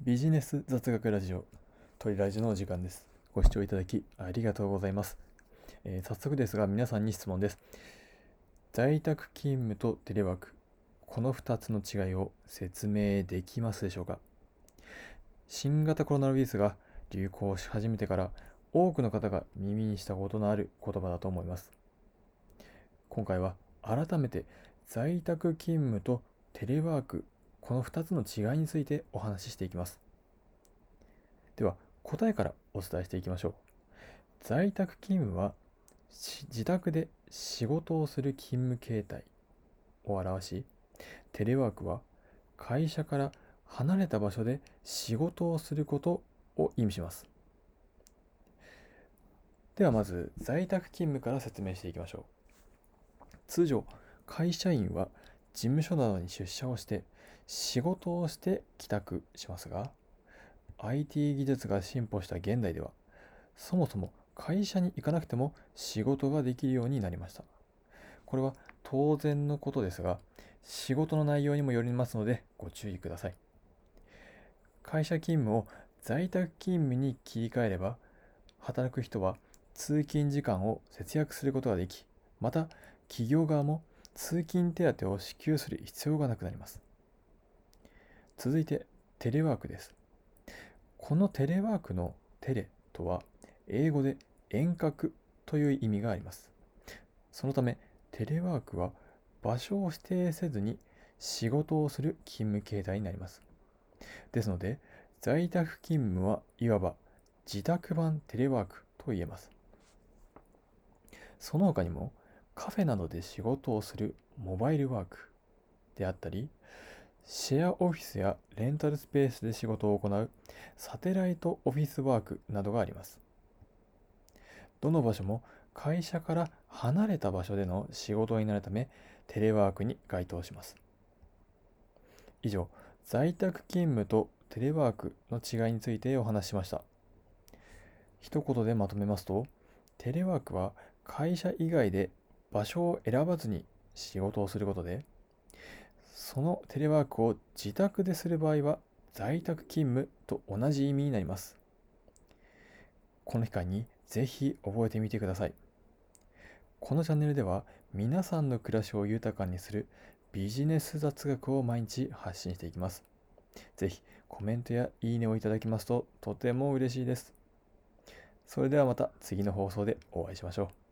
ビジネス雑学ラジオ、トリラジのお時間です。ご視聴いただきありがとうございます。えー早速ですが、皆さんに質問です。在宅勤務とテレワーク、この2つの違いを説明できますでしょうか？新型コロナウイルスが流行し始めてから、多くの方が耳にしたことのある言葉だと思います。今回は改めて在宅勤務とテレワークこの2つの違いについてお話ししていきます。では、答えからお伝えしていきましょう。在宅勤務は、自宅で仕事をする勤務形態を表し、テレワークは会社から離れた場所で仕事をすることを意味します。ではまず、在宅勤務から説明していきましょう。通常、会社員は事務所などに出社をして仕事をして帰宅しますが IT 技術が進歩した現代ではそもそも会社に行かなくても仕事ができるようになりましたこれは当然のことですが仕事の内容にもよりますのでご注意ください会社勤務を在宅勤務に切り替えれば働く人は通勤時間を節約することができまた企業側も通勤手当を支給する必要がなくなります。続いて、テレワークです。このテレワークのテレとは、英語で遠隔という意味があります。そのため、テレワークは場所を指定せずに仕事をする勤務形態になります。ですので、在宅勤務はいわば自宅版テレワークと言えます。その他にも、カフェなどで仕事をするモバイルワークであったり、シェアオフィスやレンタルスペースで仕事を行うサテライトオフィスワークなどがあります。どの場所も会社から離れた場所での仕事になるため、テレワークに該当します。以上、在宅勤務とテレワークの違いについてお話ししました。一言でまとめますと、テレワークは会社以外で場所を選ばずに仕事をすることで、そのテレワークを自宅でする場合は在宅勤務と同じ意味になります。この機会にぜひ覚えてみてください。このチャンネルでは皆さんの暮らしを豊かにするビジネス雑学を毎日発信していきます。ぜひコメントやいいねをいただきますととても嬉しいです。それではまた次の放送でお会いしましょう。